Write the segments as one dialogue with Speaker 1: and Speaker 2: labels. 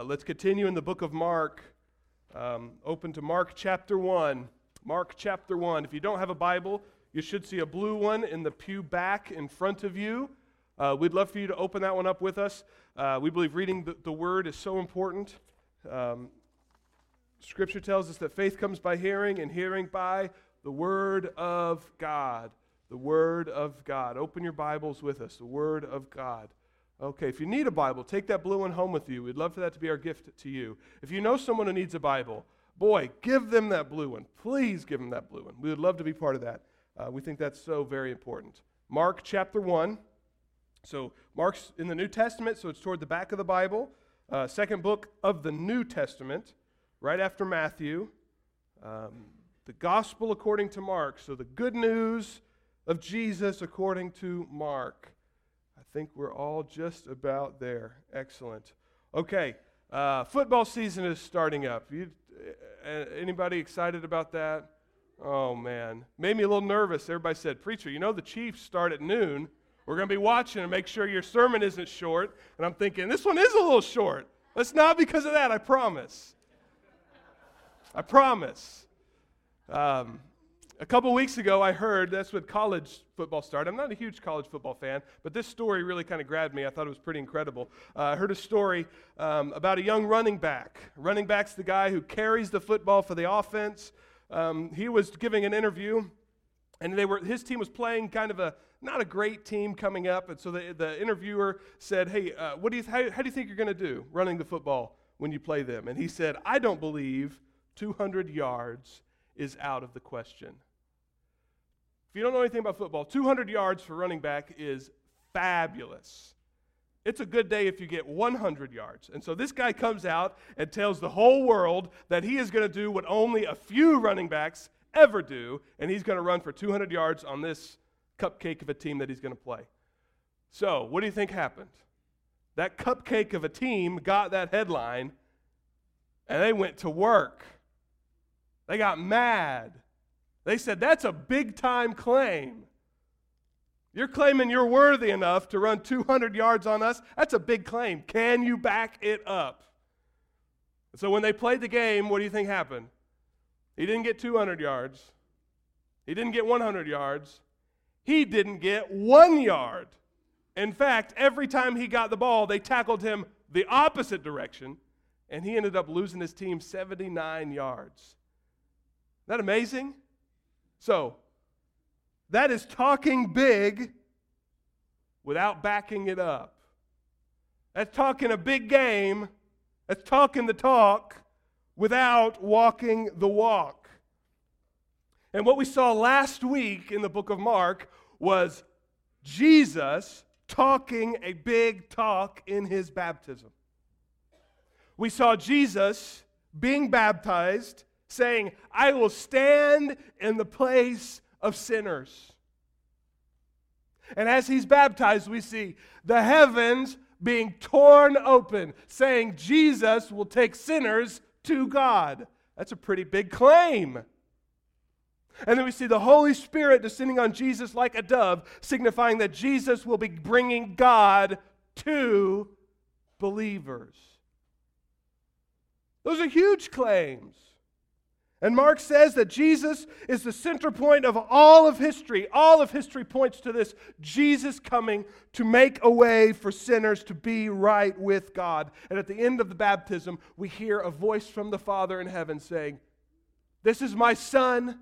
Speaker 1: Uh, let's continue in the book of Mark. Um, open to Mark chapter 1. Mark chapter 1. If you don't have a Bible, you should see a blue one in the pew back in front of you. Uh, we'd love for you to open that one up with us. Uh, we believe reading the, the, Word is so important. Um, scripture tells us that faith comes by hearing, and hearing by the Word of God. The Word of God. Open your Bibles with us. The Word of God. Okay, if you need a Bible, take that blue one home with you. We'd love for that to be our gift to you. If you know someone who needs a Bible, boy, give them that blue one. Please give them that blue one. We would love to be part of that. Uh, we think that's so very important. Mark chapter 1. So, Mark's in the New Testament, so it's toward the back of the Bible. Uh, second book of the New Testament, right after Matthew. Um, the gospel according to Mark. So, the good news of Jesus according to Mark think we're all just about there. Excellent. Okay, uh, football season is starting up. You, uh, anybody excited about that? Oh man, made me a little nervous. Everybody said, "Preacher, you know the Chiefs start at noon. We're going to be watching and make sure your sermon isn't short." And I'm thinking, this one is a little short. It's not because of that. I promise. I promise. Um, a couple weeks ago, I heard that's when college football started. I'm not a huge college football fan, but this story really kind of grabbed me. I thought it was pretty incredible. Uh, I heard a story um, about a young running back. Running back's the guy who carries the football for the offense. Um, he was giving an interview, and they were his team was playing kind of a not a great team coming up, and so the, the interviewer said, "Hey, uh, what do you how, how do you think you're going to do running the football when you play them?" And he said, "I don't believe 200 yards is out of the question." If you don't know anything about football, 200 yards for running back is fabulous. It's a good day if you get 100 yards. And so this guy comes out and tells the whole world that he is going to do what only a few running backs ever do, and he's going to run for 200 yards on this cupcake of a team that he's going to play. So, what do you think happened? That cupcake of a team got that headline, and they went to work. They got mad. They said, That's a big time claim. You're claiming you're worthy enough to run 200 yards on us? That's a big claim. Can you back it up? So when they played the game, what do you think happened? He didn't get 200 yards. He didn't get 100 yards. He didn't get one yard. In fact, every time he got the ball, they tackled him the opposite direction, and he ended up losing his team 79 yards. Isn't that amazing? So, that is talking big without backing it up. That's talking a big game. That's talking the talk without walking the walk. And what we saw last week in the book of Mark was Jesus talking a big talk in his baptism. We saw Jesus being baptized saying, I will stand in the place of sinners. And as he's baptized, we see the heavens being torn open, saying Jesus will take sinners to God. That's a pretty big claim. And then we see the Holy Spirit descending on Jesus like a dove, signifying that Jesus will be bringing God to believers. Those are huge claims. And Mark says that Jesus is the center point of all of history. All of history points to this Jesus coming to make a way for sinners to be right with God. And at the end of the baptism, we hear a voice from the Father in heaven saying, This is my Son,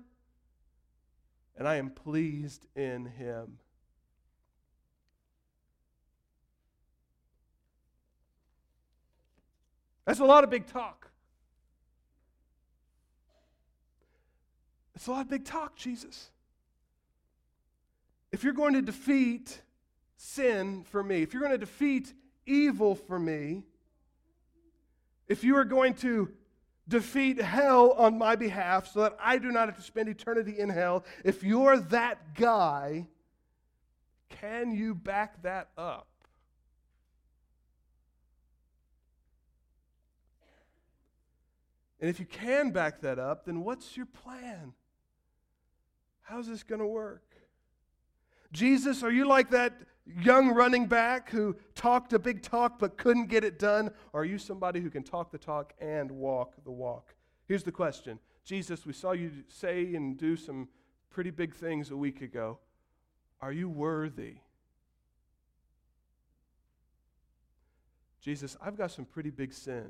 Speaker 1: and I am pleased in him. That's a lot of big talk. It's a lot of big talk, Jesus. If you're going to defeat sin for me, if you're going to defeat evil for me, if you are going to defeat hell on my behalf so that I do not have to spend eternity in hell, if you're that guy, can you back that up? And if you can back that up, then what's your plan? How's this going to work? Jesus, are you like that young running back who talked a big talk but couldn't get it done? Or are you somebody who can talk the talk and walk the walk? Here's the question Jesus, we saw you say and do some pretty big things a week ago. Are you worthy? Jesus, I've got some pretty big sin.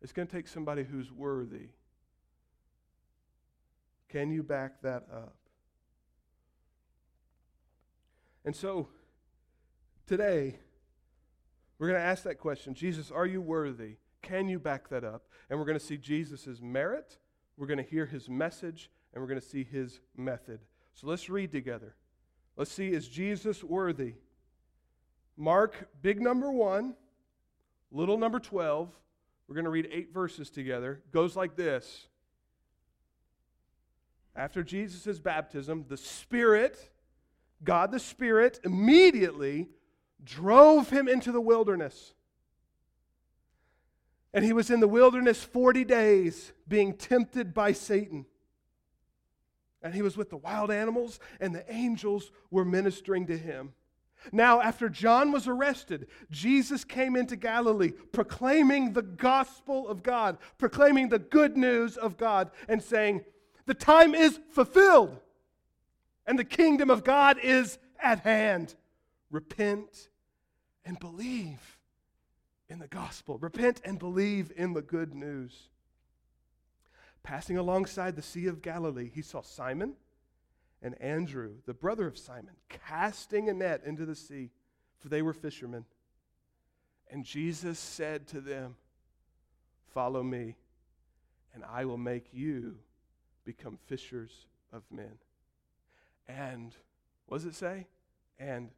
Speaker 1: It's going to take somebody who's worthy. Can you back that up? And so, today, we're going to ask that question Jesus, are you worthy? Can you back that up? And we're going to see Jesus' merit, we're going to hear his message, and we're going to see his method. So let's read together. Let's see, is Jesus worthy? Mark, big number one, little number 12. We're going to read eight verses together. Goes like this After Jesus' baptism, the Spirit, God the Spirit, immediately drove him into the wilderness. And he was in the wilderness 40 days being tempted by Satan. And he was with the wild animals, and the angels were ministering to him. Now, after John was arrested, Jesus came into Galilee proclaiming the gospel of God, proclaiming the good news of God, and saying, The time is fulfilled, and the kingdom of God is at hand. Repent and believe in the gospel. Repent and believe in the good news. Passing alongside the Sea of Galilee, he saw Simon and Andrew, the brother of Simon, casting a net into the sea, for they were fishermen. And Jesus said to them, Follow me, and I will make you become fishers of men. And what does it say? And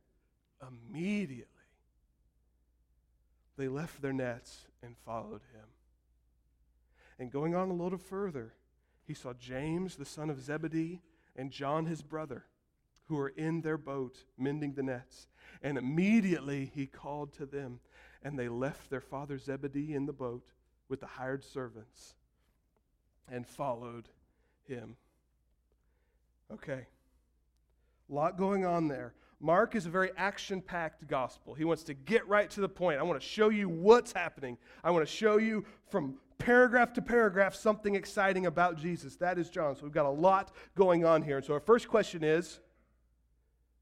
Speaker 1: immediately they left their nets and followed him. And going on a little further, he saw James, the son of Zebedee, and John his brother, who were in their boat mending the nets. And immediately he called to them, and they left their father Zebedee in the boat with the hired servants and followed him. Okay. A lot going on there. Mark is a very action packed gospel. He wants to get right to the point. I want to show you what's happening. I want to show you from paragraph to paragraph something exciting about Jesus. That is John. So we've got a lot going on here. And so our first question is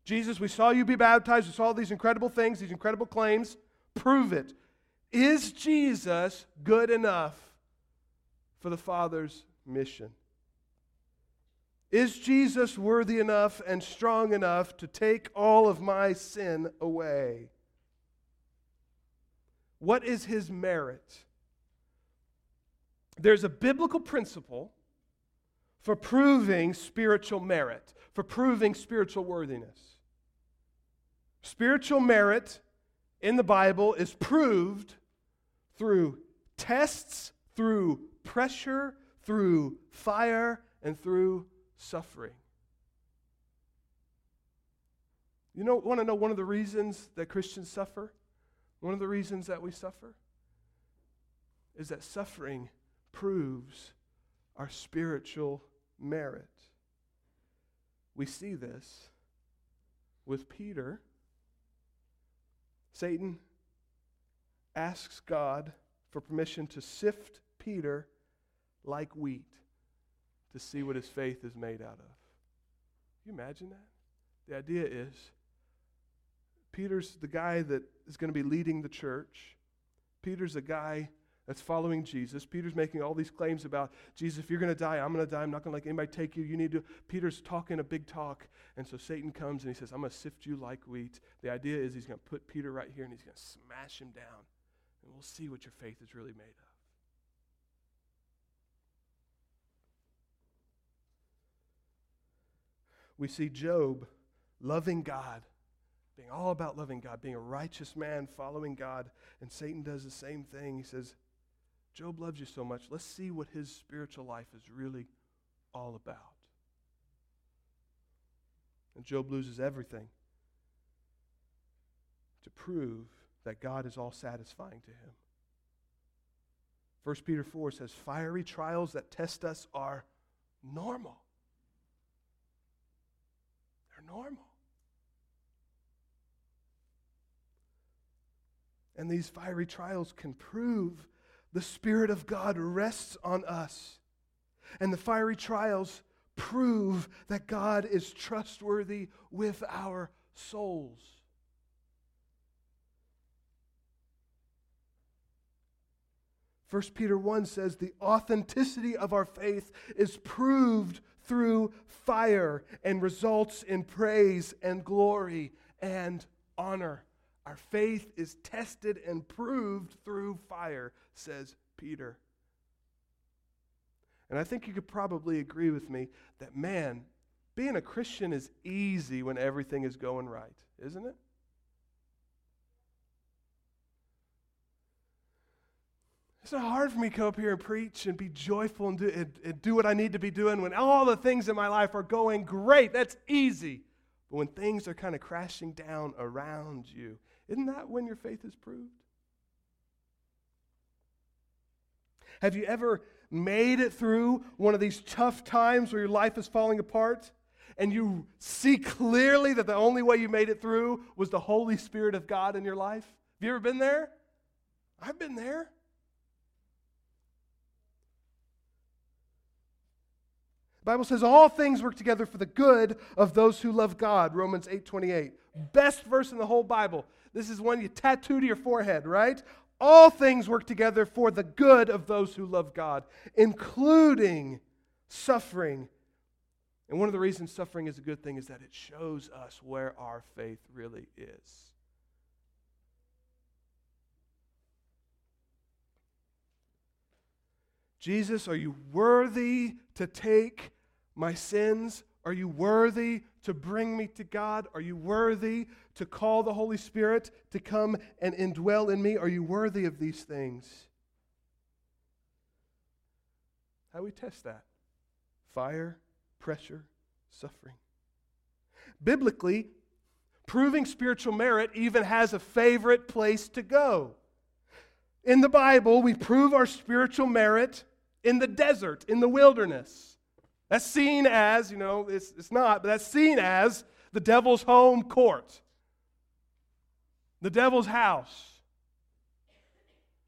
Speaker 1: Jesus, we saw you be baptized. We saw these incredible things, these incredible claims. Prove it. Is Jesus good enough for the Father's mission? Is Jesus worthy enough and strong enough to take all of my sin away? What is his merit? there's a biblical principle for proving spiritual merit, for proving spiritual worthiness. Spiritual merit in the Bible is proved through tests, through pressure, through fire, and through suffering. You know, want to know one of the reasons that Christians suffer? One of the reasons that we suffer is that suffering proves our spiritual merit. We see this with Peter. Satan asks God for permission to sift Peter like wheat to see what his faith is made out of. You imagine that? The idea is Peter's the guy that is going to be leading the church. Peter's a guy that's following Jesus. Peter's making all these claims about Jesus, if you're going to die, I'm going to die. I'm not going to let anybody take you. You need to. Peter's talking a big talk. And so Satan comes and he says, I'm going to sift you like wheat. The idea is he's going to put Peter right here and he's going to smash him down. And we'll see what your faith is really made of. We see Job loving God being all about loving God, being a righteous man, following God. And Satan does the same thing. He says, Job loves you so much. Let's see what his spiritual life is really all about. And Job loses everything to prove that God is all satisfying to him. 1 Peter 4 says, Fiery trials that test us are normal. Normal. And these fiery trials can prove the Spirit of God rests on us. And the fiery trials prove that God is trustworthy with our souls. 1 Peter 1 says the authenticity of our faith is proved through fire and results in praise and glory and honor. Our faith is tested and proved through fire, says Peter. And I think you could probably agree with me that, man, being a Christian is easy when everything is going right, isn't it? It's not hard for me to come up here and preach and be joyful and do, and, and do what I need to be doing when all the things in my life are going great. That's easy. But when things are kind of crashing down around you, isn't that when your faith is proved? Have you ever made it through one of these tough times where your life is falling apart and you see clearly that the only way you made it through was the Holy Spirit of God in your life? Have you ever been there? I've been there. Bible says all things work together for the good of those who love God. Romans 8:28. Best verse in the whole Bible. This is one you tattoo to your forehead, right? All things work together for the good of those who love God, including suffering. And one of the reasons suffering is a good thing is that it shows us where our faith really is. Jesus, are you worthy to take my sins? Are you worthy to bring me to God? Are you worthy to call the Holy Spirit to come and indwell in me? Are you worthy of these things? How do we test that? Fire, pressure, suffering. Biblically, proving spiritual merit even has a favorite place to go. In the Bible, we prove our spiritual merit in the desert, in the wilderness. That's seen as, you know, it's, it's not, but that's seen as the devil's home court, the devil's house.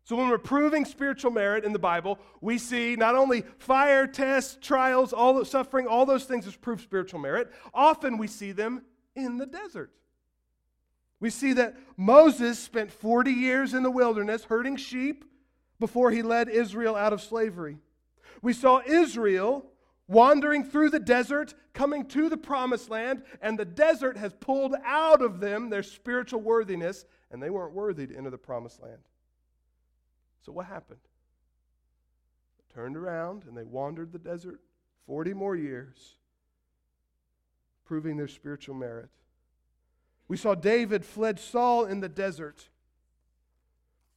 Speaker 1: So when we're proving spiritual merit in the Bible, we see not only fire, tests, trials, all the suffering, all those things as proof spiritual merit. Often we see them in the desert. We see that Moses spent 40 years in the wilderness herding sheep before he led Israel out of slavery. We saw Israel wandering through the desert, coming to the promised land, and the desert has pulled out of them their spiritual worthiness, and they weren't worthy to enter the promised land. So, what happened? They turned around and they wandered the desert 40 more years, proving their spiritual merit. We saw David fled Saul in the desert.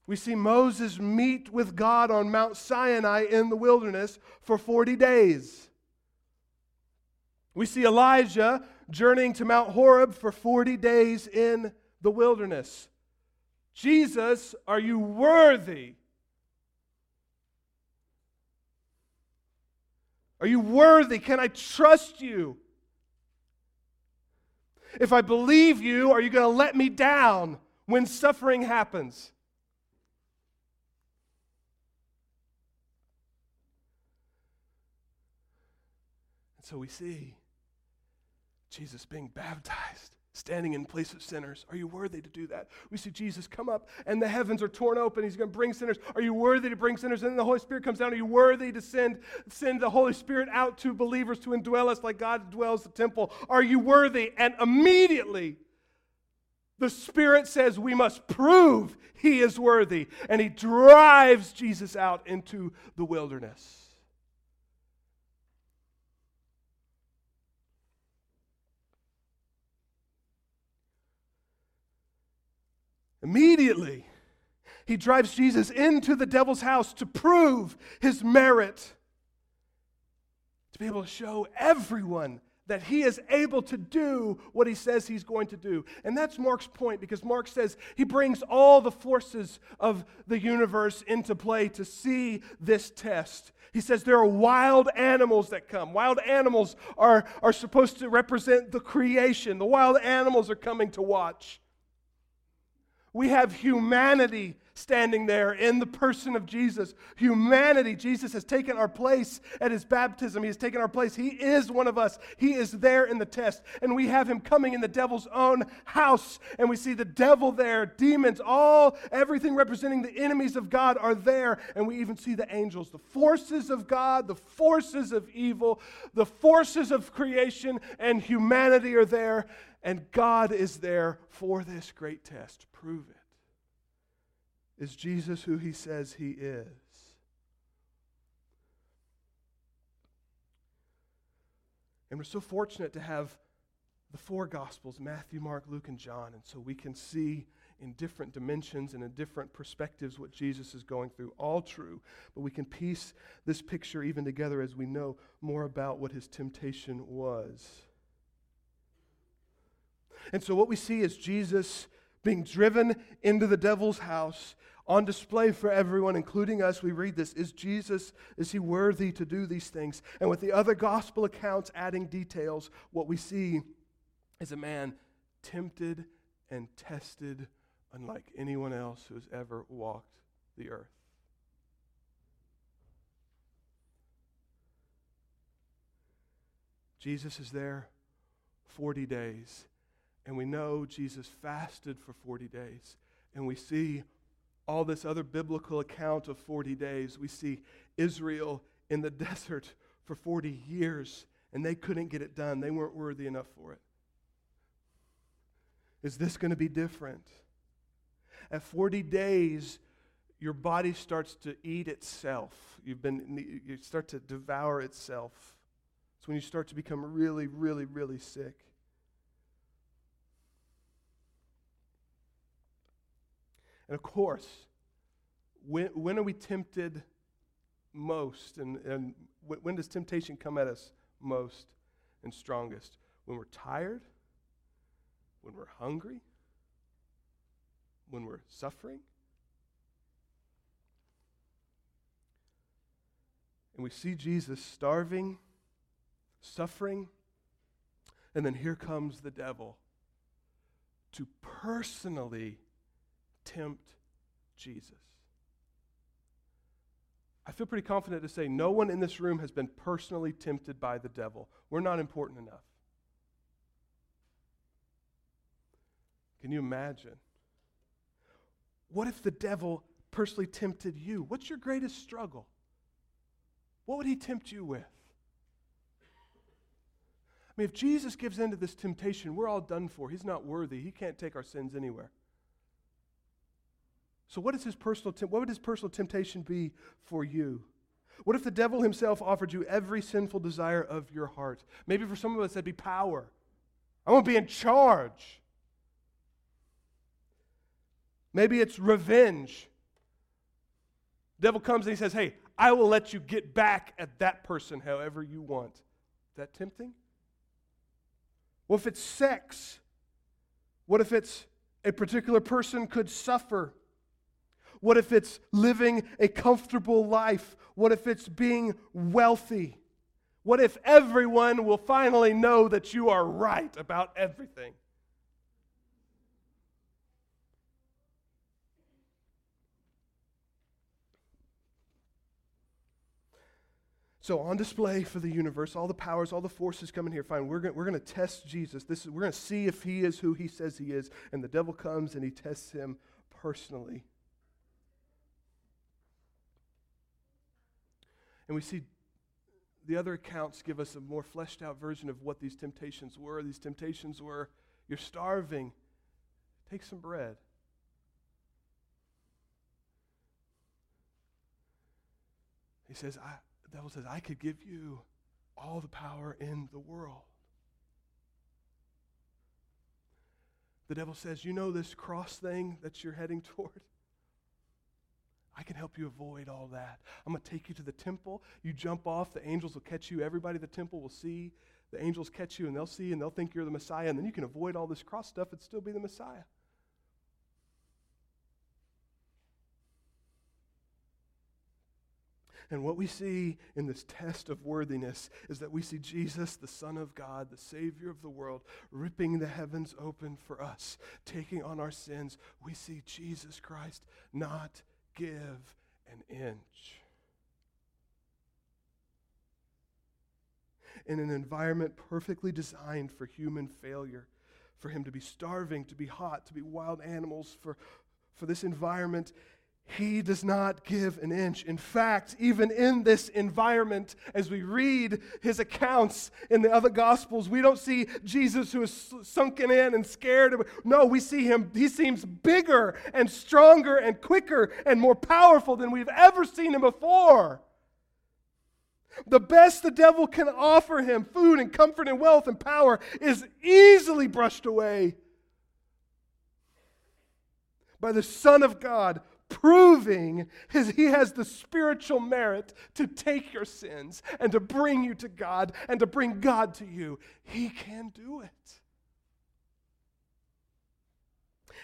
Speaker 1: We see Moses meet with God on Mount Sinai in the wilderness for 40 days. We see Elijah journeying to Mount Horeb for 40 days in the wilderness. Jesus, are you worthy? Are you worthy? Can I trust you? If I believe you, are you going to let me down when suffering happens? And so we see Jesus being baptized, standing in place of sinners. Are you worthy to do that? We see Jesus come up and the heavens are torn open. He's going to bring sinners. Are you worthy to bring sinners? And then the Holy Spirit comes down. Are you worthy to send, send the Holy Spirit out to believers to indwell us like God dwells the temple? Are you worthy? And immediately, the Spirit says we must prove He is worthy. And He drives Jesus out into the wilderness. Immediately, he drives Jesus into the devil's house to prove his merit, to be able to show everyone that he is able to do what he says he's going to do. And that's Mark's point because Mark says he brings all the forces of the universe into play to see this test. He says there are wild animals that come. Wild animals are, are supposed to represent the creation, the wild animals are coming to watch. We have humanity standing there in the person of Jesus. Humanity. Jesus has taken our place at his baptism. He has taken our place. He is one of us. He is there in the test. And we have him coming in the devil's own house. And we see the devil there, demons, all, everything representing the enemies of God are there. And we even see the angels, the forces of God, the forces of evil, the forces of creation and humanity are there. And God is there for this great test. Prove it. Is Jesus who he says he is? And we're so fortunate to have the four Gospels Matthew, Mark, Luke, and John. And so we can see in different dimensions and in different perspectives what Jesus is going through. All true. But we can piece this picture even together as we know more about what his temptation was. And so what we see is Jesus being driven into the devil's house on display for everyone, including us. We read this Is Jesus, is he worthy to do these things? And with the other gospel accounts adding details, what we see is a man tempted and tested unlike anyone else who has ever walked the earth. Jesus is there 40 days and we know Jesus fasted for 40 days. And we see all this other biblical account of 40 days. We see Israel in the desert for 40 years, and they couldn't get it done. They weren't worthy enough for it. Is this going to be different? At 40 days, your body starts to eat itself. You've been, you start to devour itself. It's when you start to become really, really, really sick. And of course, when, when are we tempted most? And, and when does temptation come at us most and strongest? When we're tired? When we're hungry? When we're suffering? And we see Jesus starving, suffering, and then here comes the devil to personally tempt Jesus. I feel pretty confident to say no one in this room has been personally tempted by the devil. We're not important enough. Can you imagine? What if the devil personally tempted you? What's your greatest struggle? What would he tempt you with? I mean, if Jesus gives in to this temptation, we're all done for. He's not worthy. He can't take our sins anywhere. So, what, is his personal what would his personal temptation be for you? What if the devil himself offered you every sinful desire of your heart? Maybe for some of us, that'd be power. I want to be in charge. Maybe it's revenge. The devil comes and he says, Hey, I will let you get back at that person however you want. Is that tempting? What if it's sex? What if it's a particular person could suffer? What if it's living a comfortable life? What if it's being wealthy? What if everyone will finally know that you are right about everything? So, on display for the universe, all the powers, all the forces coming here. Fine, we're going we're to test Jesus. This is, we're going to see if he is who he says he is. And the devil comes and he tests him personally. And we see the other accounts give us a more fleshed out version of what these temptations were. These temptations were you're starving, take some bread. He says, I, the devil says, I could give you all the power in the world. The devil says, You know this cross thing that you're heading toward? I can help you avoid all that. I'm going to take you to the temple. You jump off, the angels will catch you. Everybody at the temple will see the angels catch you and they'll see and they'll think you're the Messiah, and then you can avoid all this cross stuff and still be the Messiah. And what we see in this test of worthiness is that we see Jesus, the Son of God, the Savior of the world, ripping the heavens open for us, taking on our sins. We see Jesus Christ not give an inch. In an environment perfectly designed for human failure, for him to be starving, to be hot, to be wild animals, for, for this environment, he does not give an inch. In fact, even in this environment, as we read his accounts in the other gospels, we don't see Jesus who is sunken in and scared. No, we see him, he seems bigger and stronger and quicker and more powerful than we've ever seen him before. The best the devil can offer him, food and comfort and wealth and power, is easily brushed away by the Son of God proving his, he has the spiritual merit to take your sins and to bring you to God and to bring God to you. He can do it.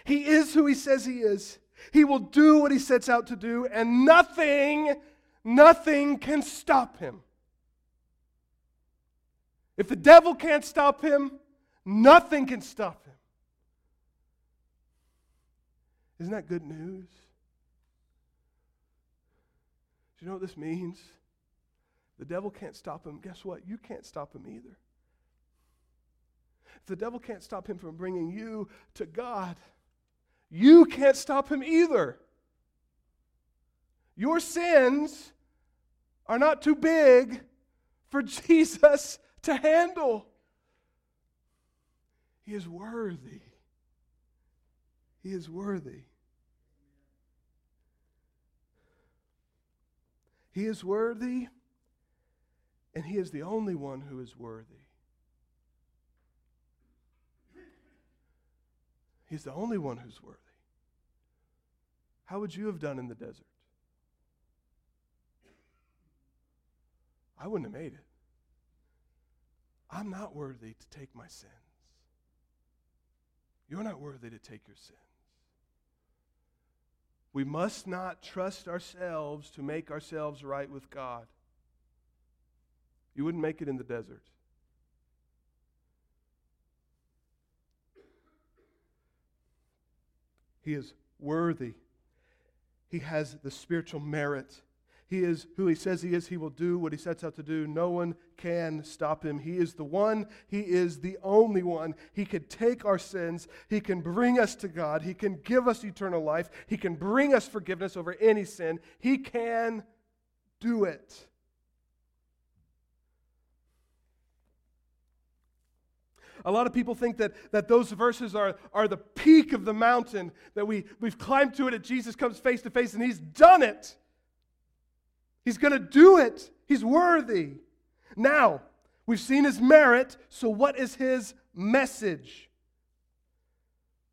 Speaker 1: He is who he says he is. He will do what he sets out to do, and nothing, nothing can stop him. If the devil can't stop him, nothing can stop him. Isn't that good news? Do you know what this means? The devil can't stop him. Guess what? You can't stop him either. If the devil can't stop him from bringing you to God, you can't stop him either. Your sins are not too big for Jesus to handle. He is worthy. He is worthy. He is worthy, and He is the only one who is worthy. He's the only one who's worthy. How would you have done in the desert? I wouldn't have made it. I'm not worthy to take my sins. You're not worthy to take your sins. We must not trust ourselves to make ourselves right with God. You wouldn't make it in the desert. He is worthy. He has the spiritual merit he is who he says he is. He will do what he sets out to do. No one can stop him. He is the one. He is the only one. He can take our sins. He can bring us to God. He can give us eternal life. He can bring us forgiveness over any sin. He can do it. A lot of people think that, that those verses are, are the peak of the mountain, that we, we've climbed to it, and Jesus comes face to face, and he's done it. He's going to do it. He's worthy. Now, we've seen his merit, so what is his message?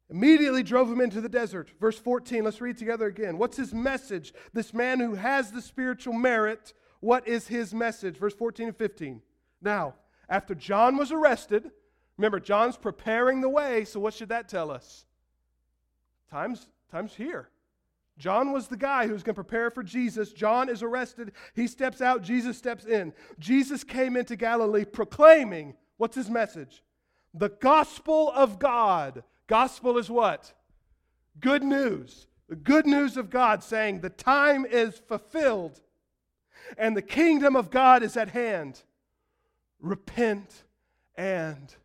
Speaker 1: Immediately drove him into the desert. Verse 14, let's read together again. What's his message? This man who has the spiritual merit, what is his message? Verse 14 and 15. Now, after John was arrested, remember, John's preparing the way, so what should that tell us? Time's, time's here. John was the guy who's going to prepare for Jesus. John is arrested. He steps out. Jesus steps in. Jesus came into Galilee proclaiming what's his message? The gospel of God. Gospel is what? Good news. The good news of God saying the time is fulfilled and the kingdom of God is at hand. Repent and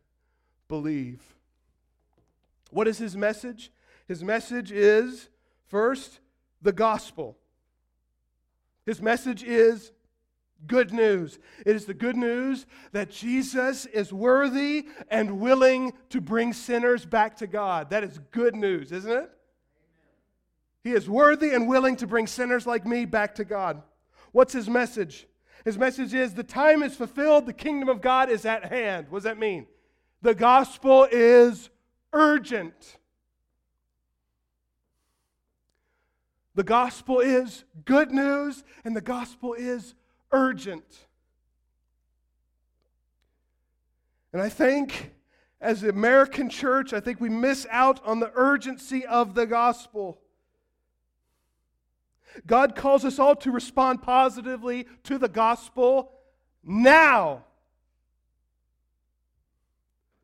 Speaker 1: believe. What is his message? His message is First, the gospel. His message is good news. It is the good news that Jesus is worthy and willing to bring sinners back to God. That is good news, isn't it? He is worthy and willing to bring sinners like me back to God. What's his message? His message is the time is fulfilled, the kingdom of God is at hand. What does that mean? The gospel is urgent. The gospel is good news, and the gospel is urgent. And I think as the American church, I think we miss out on the urgency of the gospel. God calls us all to respond positively to the gospel now.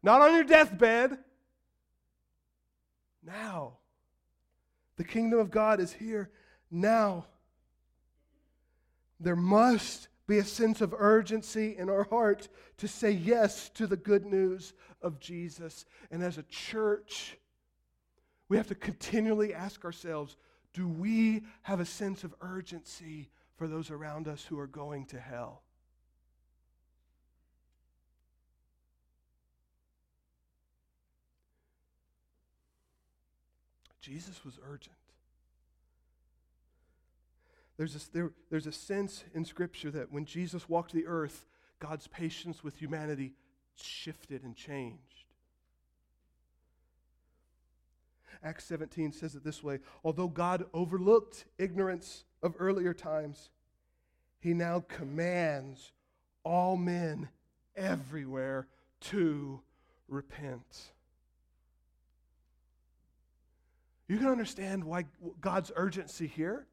Speaker 1: Not on your deathbed. Now. The kingdom of God is here now. There must be a sense of urgency in our heart to say yes to the good news of Jesus. And as a church, we have to continually ask ourselves do we have a sense of urgency for those around us who are going to hell? Jesus was urgent. There's a, there, there's a sense in Scripture that when Jesus walked the earth, God's patience with humanity shifted and changed. Acts 17 says it this way Although God overlooked ignorance of earlier times, he now commands all men everywhere to repent. You can understand why God's urgency here.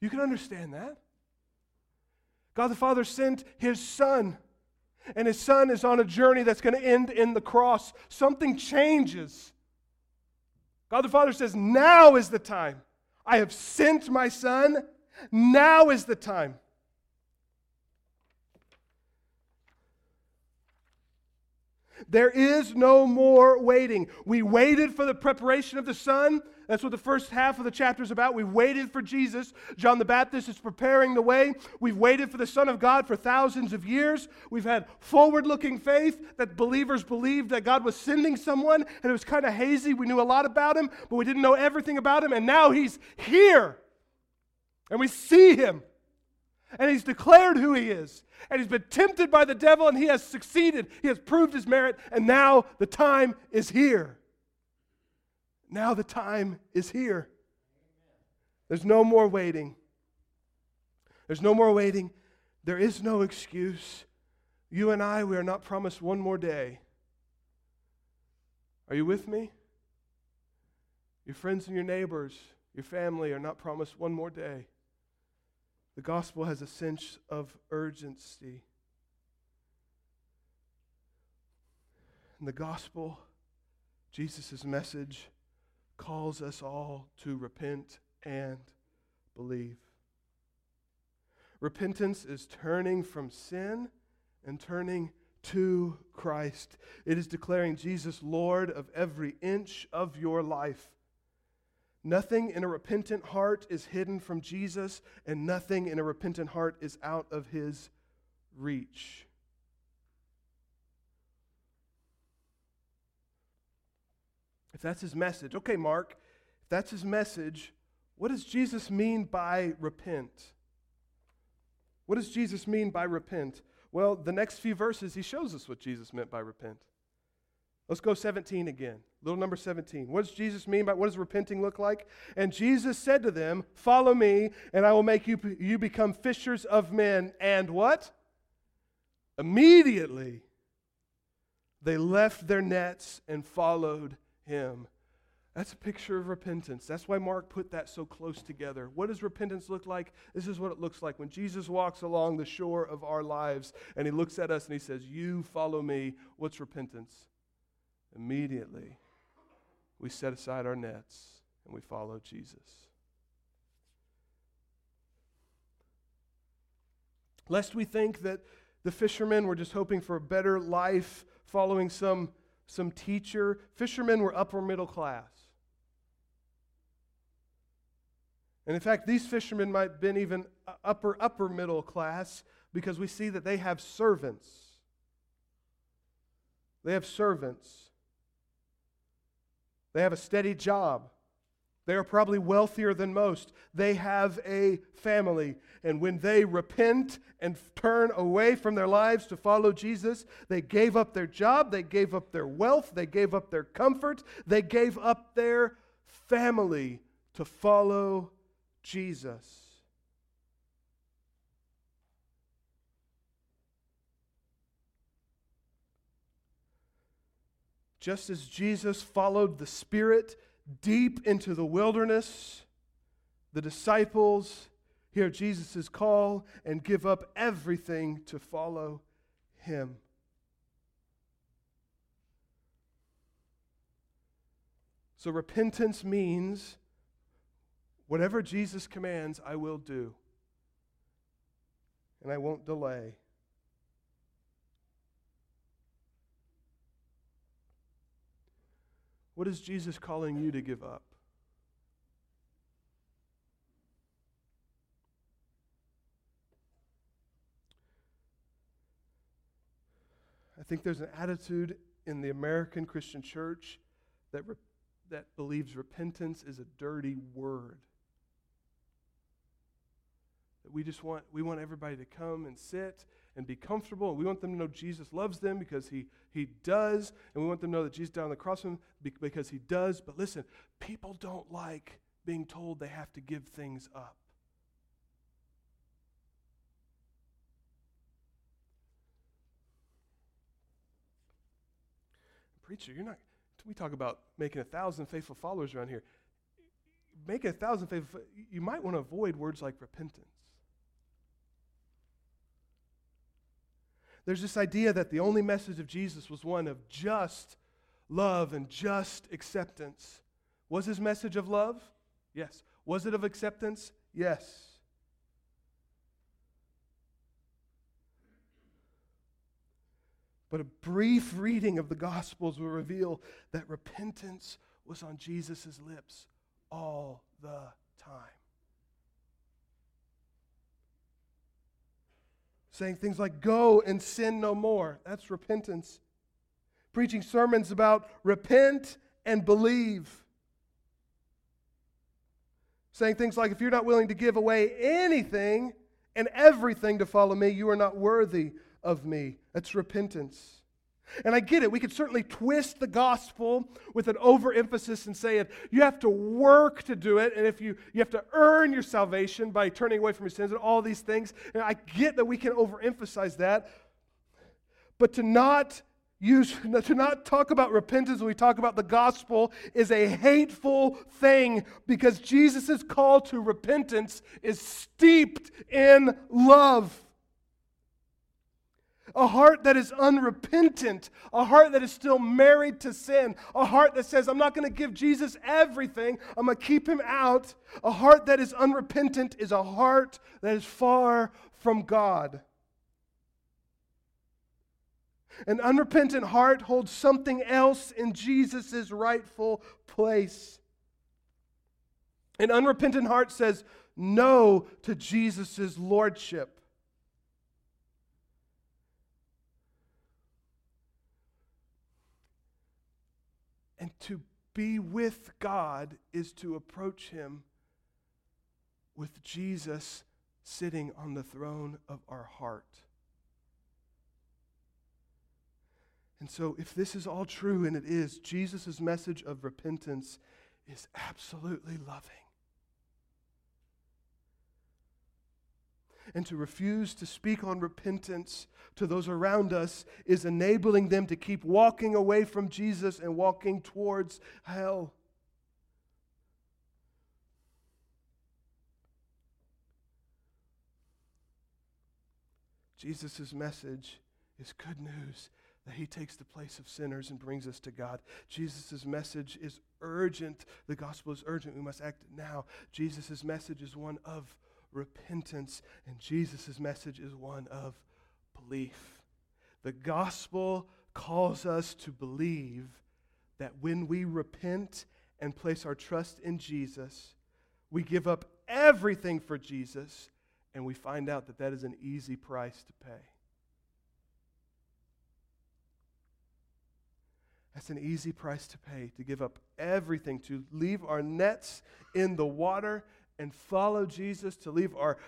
Speaker 1: You can understand that. God the Father sent his Son, and his Son is on a journey that's going to end in the cross. Something changes. God the Father says, Now is the time. I have sent my Son. Now is the time. There is no more waiting. We waited for the preparation of the Son. That's what the first half of the chapter is about. We waited for Jesus. John the Baptist is preparing the way. We've waited for the Son of God for thousands of years. We've had forward looking faith that believers believed that God was sending someone, and it was kind of hazy. We knew a lot about him, but we didn't know everything about him. And now he's here, and we see him and he's declared who he is. And he's been tempted by the devil and he has succeeded. He has proved his merit, and now the time is here. Now the time is here. There's no more waiting. There's no more waiting. There is no excuse. You and I, we are not promised one more day. Are you with me? Your friends and your neighbors, your family are not promised one more day. The gospel has a sense of urgency. And the gospel, Jesus' message, calls us all to repent and believe. Repentance is turning from sin and turning to Christ. It is declaring Jesus Lord of every inch of your life. Nothing in a repentant heart is hidden from Jesus, and nothing in a repentant heart is out of his reach. If that's his message, okay, Mark, if that's his message, what does Jesus mean by repent? What does Jesus mean by repent? Well, the next few verses, he shows us what Jesus meant by repent. Let's go 17 again. Little number 17. What does Jesus mean by what does repenting look like? And Jesus said to them, Follow me, and I will make you, you become fishers of men. And what? Immediately they left their nets and followed him. That's a picture of repentance. That's why Mark put that so close together. What does repentance look like? This is what it looks like when Jesus walks along the shore of our lives and he looks at us and he says, You follow me. What's repentance? Immediately we set aside our nets and we follow Jesus. Lest we think that the fishermen were just hoping for a better life following some, some teacher, fishermen were upper middle class. And in fact, these fishermen might have been even upper, upper middle class because we see that they have servants. They have servants. They have a steady job. They are probably wealthier than most. They have a family. And when they repent and turn away from their lives to follow Jesus, they gave up their job, they gave up their wealth, they gave up their comfort, they gave up their family to follow Jesus. Just as Jesus followed the Spirit deep into the wilderness, the disciples hear Jesus' call and give up everything to follow him. So repentance means whatever Jesus commands, I will do. And I won't delay. What is Jesus calling you to give up? I think there's an attitude in the American Christian church that, re- that believes repentance is a dirty word. That we just want, we want everybody to come and sit and be comfortable. And we want them to know Jesus loves them because he, he does. And we want them to know that Jesus died on the cross for them because he does. But listen, people don't like being told they have to give things up. Preacher, you're not, we talk about making a thousand faithful followers around here. Making a thousand faithful, you might want to avoid words like repentance. There's this idea that the only message of Jesus was one of just love and just acceptance. Was his message of love? Yes. Was it of acceptance? Yes. But a brief reading of the Gospels will reveal that repentance was on Jesus' lips all the time. Saying things like, Go and sin no more. That's repentance. Preaching sermons about repent and believe. Saying things like, If you're not willing to give away anything and everything to follow me, you are not worthy of me. That's repentance. And I get it. We could certainly twist the gospel with an overemphasis and say it, you have to work to do it, and if you you have to earn your salvation by turning away from your sins and all these things. And I get that we can overemphasize that, but to not use to not talk about repentance when we talk about the gospel is a hateful thing because Jesus' call to repentance is steeped in love a heart that is unrepentant, a heart that is still married to sin, a heart that says, I'm not going to give Jesus everything, I'm going to keep him out. A heart that is unrepentant is a heart that is far from God. An unrepentant heart holds something else in Jesus' rightful place. An unrepentant heart says no to Jesus' lordship. And to be with God is to approach Him with Jesus sitting on the throne of our heart. And so, if this is all true, and it is, Jesus' message of repentance is absolutely loving. And to refuse to speak on repentance to those around us is enabling them to keep walking away from Jesus and walking towards hell. Jesus' message is good news that he takes the place of sinners and brings us to God. Jesus' message is urgent. The gospel is urgent. We must act now. Jesus' message is one of repentance, and Jesus' message is one of belief. The gospel calls us to believe that when we repent and place our trust in Jesus, we give up everything for Jesus, and we find out that that is an easy price to pay. That's an easy price to pay, to give up everything, to leave our nets in the water and follow Jesus, to leave our,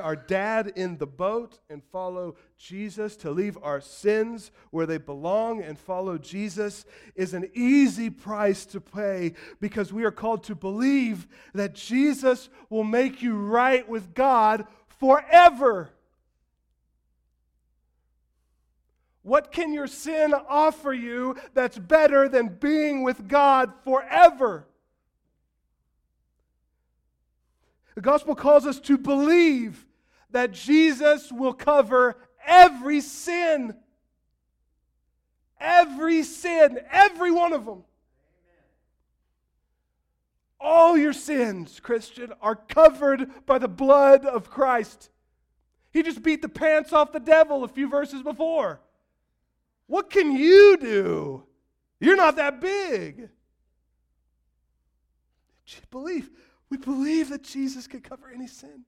Speaker 1: our dad in the boat and follow Jesus, to leave our sins where they belong and follow Jesus, is an easy price to pay because we are called to believe that Jesus will make you right with God forever. What can your sin offer you that's better than being with God forever? The gospel calls us to believe that Jesus will cover every sin. Every sin, every one of them. All your sins, Christian, are covered by the blood of Christ. He just beat the pants off the devil a few verses before. What can you do? You're not that big. Believe. We believe that Jesus can cover any sin.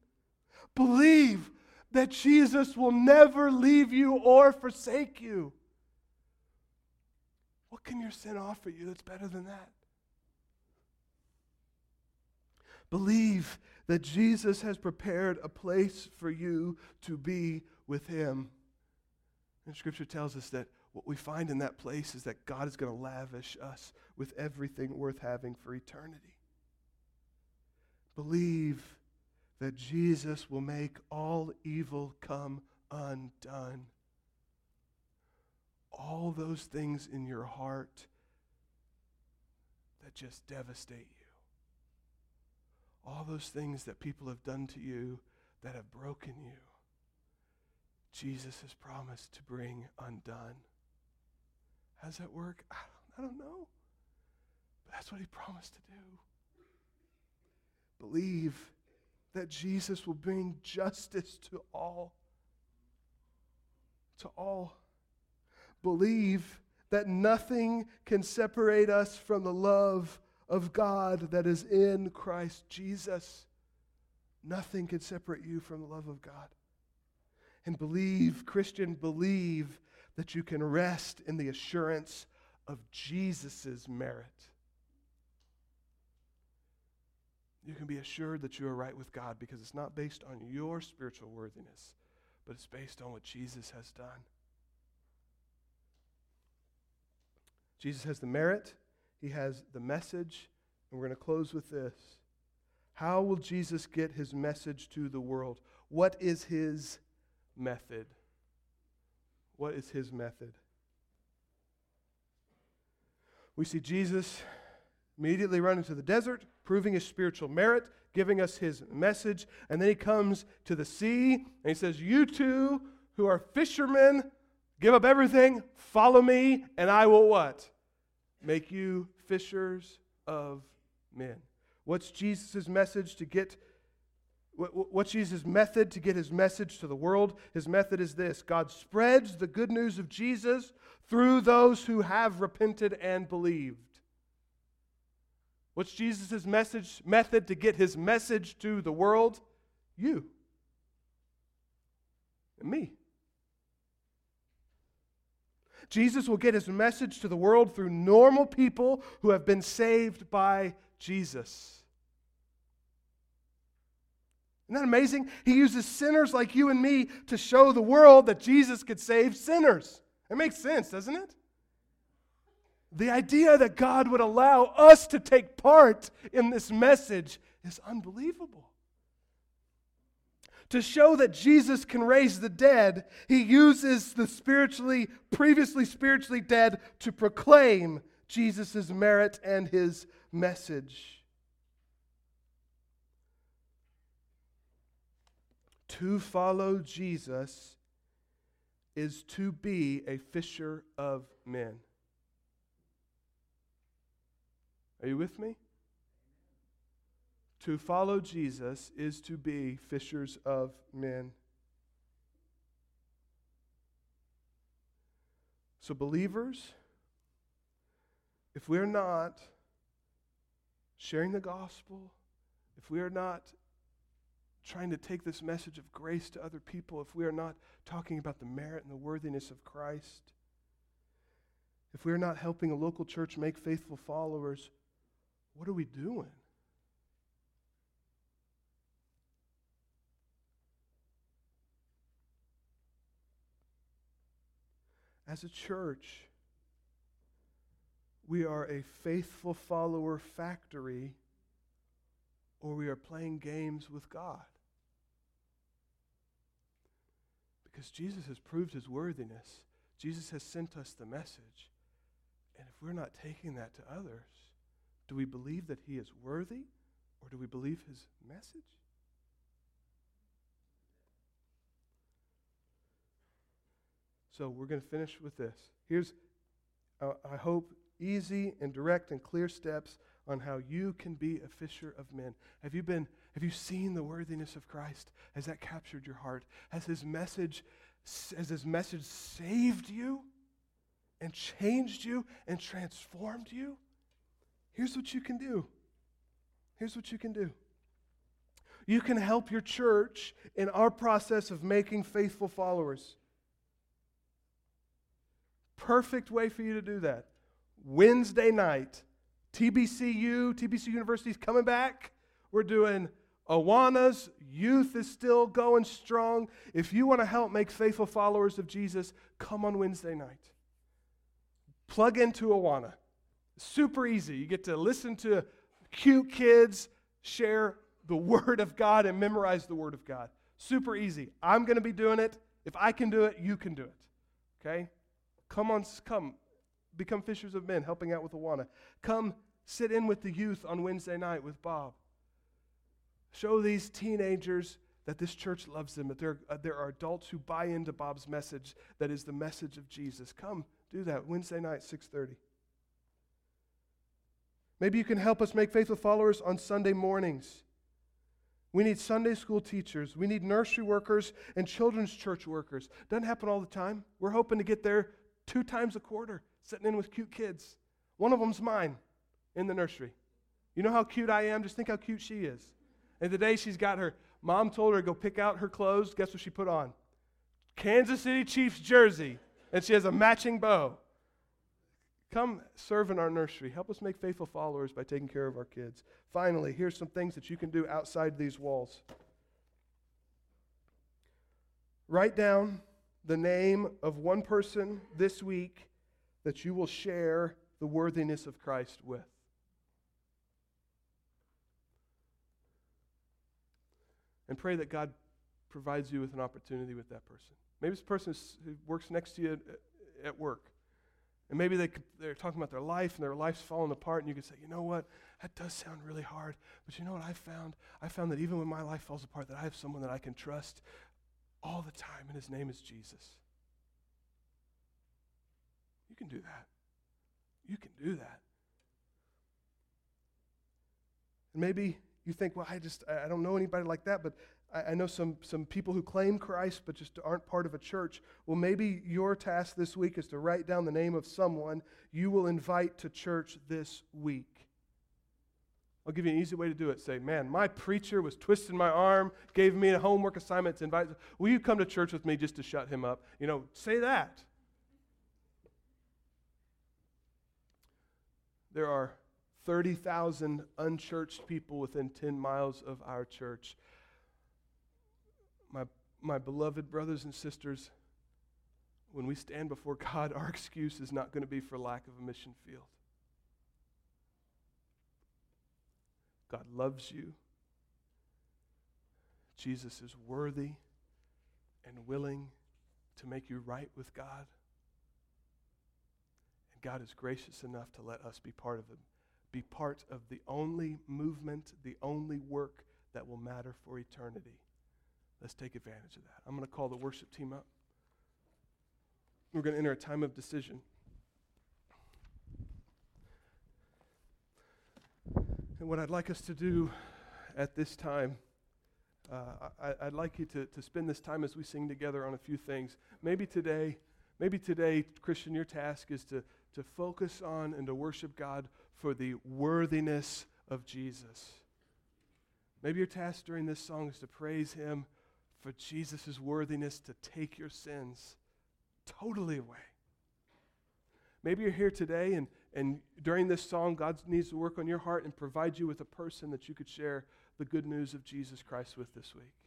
Speaker 1: Believe that Jesus will never leave you or forsake you. What can your sin offer you that's better than that? Believe that Jesus has prepared a place for you to be with Him. And Scripture tells us that what we find in that place is that God is going to lavish us with everything worth having for eternity. Believe that Jesus will make all evil come undone. All those things in your heart that just devastate you. All those things that people have done to you that have broken you. Jesus has promised to bring undone. How does that work? I don't know. But that's what he promised to do. Believe that Jesus will bring justice to all. To all. Believe that nothing can separate us from the love of God that is in Christ Jesus. Nothing can separate you from the love of God. And believe, Christian, believe that you can rest in the assurance of Jesus' merit. You can be assured that you are right with God because it's not based on your spiritual worthiness, but it's based on what Jesus has done. Jesus has the merit, he has the message, and we're going to close with this. How will Jesus get his message to the world? What is his method? What is his method? We see Jesus immediately run into the desert, proving his spiritual merit, giving us his message. And then he comes to the sea and he says, You two who are fishermen, give up everything, follow me, and I will what? Make you fishers of men. What's Jesus' message to get What's Jesus' method to get his message to the world? His method is this God spreads the good news of Jesus through those who have repented and believed. What's Jesus' message method to get his message to the world? You and me. Jesus will get his message to the world through normal people who have been saved by Jesus. Isn't that amazing? He uses sinners like you and me to show the world that Jesus could save sinners. It makes sense, doesn't it? The idea that God would allow us to take part in this message is unbelievable. To show that Jesus can raise the dead, he uses the spiritually, previously spiritually dead to proclaim Jesus' merit and his message. To follow Jesus is to be a fisher of men. Are you with me? To follow Jesus is to be fishers of men. So, believers, if we're not sharing the gospel, if we are not trying to take this message of grace to other people, if we are not talking about the merit and the worthiness of Christ, if we are not helping a local church make faithful followers, what are we doing? As a church, we are a faithful follower factory or we are playing games with God. Because Jesus has proved his worthiness Jesus has sent us the message. And if we're not taking that to others, do we believe that he is worthy or do we believe his message? So we're going to finish with this. Here's, uh, I hope, easy and direct and clear steps on how you can be a fisher of men. Have you been have you seen the worthiness of Christ? Has that captured your heart? Has his message has his message saved you and changed you and transformed you? Here's what you can do. Here's what you can do. You can help your church in our process of making faithful followers. Perfect way for you to do that. Wednesday night, TBCU, TBC University is coming back. We're doing Awanas. Youth is still going strong. If you want to help make faithful followers of Jesus, come on Wednesday night. Plug into Awana. Super easy. You get to listen to cute kids share the Word of God and memorize the Word of God. Super easy. I'm going to be doing it. If I can do it, you can do it. Okay? Come on, come. Become fishers of men, helping out with Awana. Come sit in with the youth on Wednesday night with Bob. Show these teenagers that this church loves them, that there, uh, there are adults who buy into Bob's message that is the message of Jesus. Come do that Wednesday night, 6:30. Maybe you can help us make faithful followers on Sunday mornings. We need Sunday school teachers. We need nursery workers and children's church workers. Doesn't happen all the time. We're hoping to get there two times a quarter, sitting in with cute kids. One of them's mine in the nursery. You know how cute I am? Just think how cute she is. And today she's got her mom told her to go pick out her clothes. Guess what she put on? Kansas City Chiefs jersey. And she has a matching bow. Come serve in our nursery. Help us make faithful followers by taking care of our kids. Finally, here's some things that you can do outside these walls. Write down the name of one person this week that you will share the worthiness of Christ with. And pray that God provides you with an opportunity with that person. Maybe it's a person who works next to you at, work. And maybe they, they're talking about their life and their life's falling apart, and you can say, you know what? That does sound really hard. But you know what I found? I found that even when my life falls apart, that I have someone that I can trust all the time, and his name is Jesus. You can do that. You can do that. And maybe you think, well, I just, I don't know anybody like that, but I, know some, some people who claim Christ but just aren't part of a church. Well, maybe your task this week is to write down the name of someone you will invite to church this week. I'll give you an easy way to do it. Say, man, my preacher was twisting my arm, gave me a homework assignment to invite. Will you come to church with me just to shut him up? You know, say that. There are 30,000 unchurched people within 10 miles of our church. My, beloved brothers and sisters, when we stand before God, our excuse is not going to be for lack of a mission field. God loves you. Jesus is worthy and willing to make you right with God. And God is gracious enough to let us be part of it, be part of the only movement, the only work that will matter for eternity. Let's take advantage of that. I'm going to call the worship team up. We're going to enter a time of decision. And what I'd like us to do at this time, uh, I, would like you to, to spend this time as we sing together on a few things. Maybe today, maybe today, Christian, your task is to to focus on and to worship God for the worthiness of Jesus. Maybe your task during this song is to praise Him for Jesus' worthiness to take your sins totally away. Maybe you're here today and, and during this song, God needs to work on your heart and provide you with a person that you could share the good news of Jesus Christ with this week.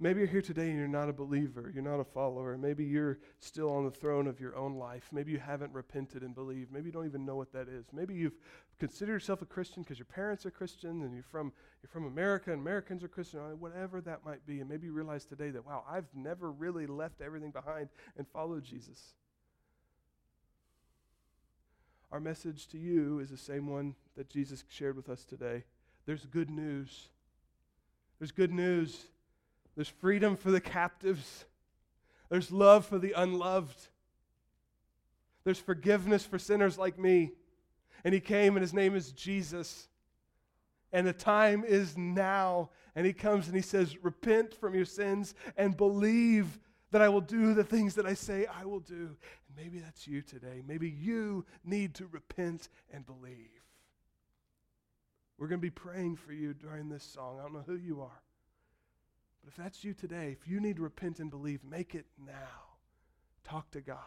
Speaker 1: Maybe you're here today and you're not a believer, you're not a follower. Maybe you're still on the throne of your own life. Maybe you haven't repented and believed. Maybe you don't even know what that is. Maybe you've considered yourself a Christian because your parents are Christian and you're from, you're from America and Americans are Christian, whatever that might be. And maybe you realize today that, wow, I've never really left everything behind and followed Jesus. Our message to you is the same one that Jesus shared with us today. There's good news. There's good news. There's freedom for the captives. There's love for the unloved. There's forgiveness for sinners like me. And he came, and his name is Jesus. And the time is now. And he comes and he says, Repent from your sins and believe that I will do the things that I say I will do. And maybe that's you today. Maybe you need to repent and believe. We're going to be praying for you during this song. I don't know who you are. But if that's you today, if you need to repent and believe, make it now. Talk to God.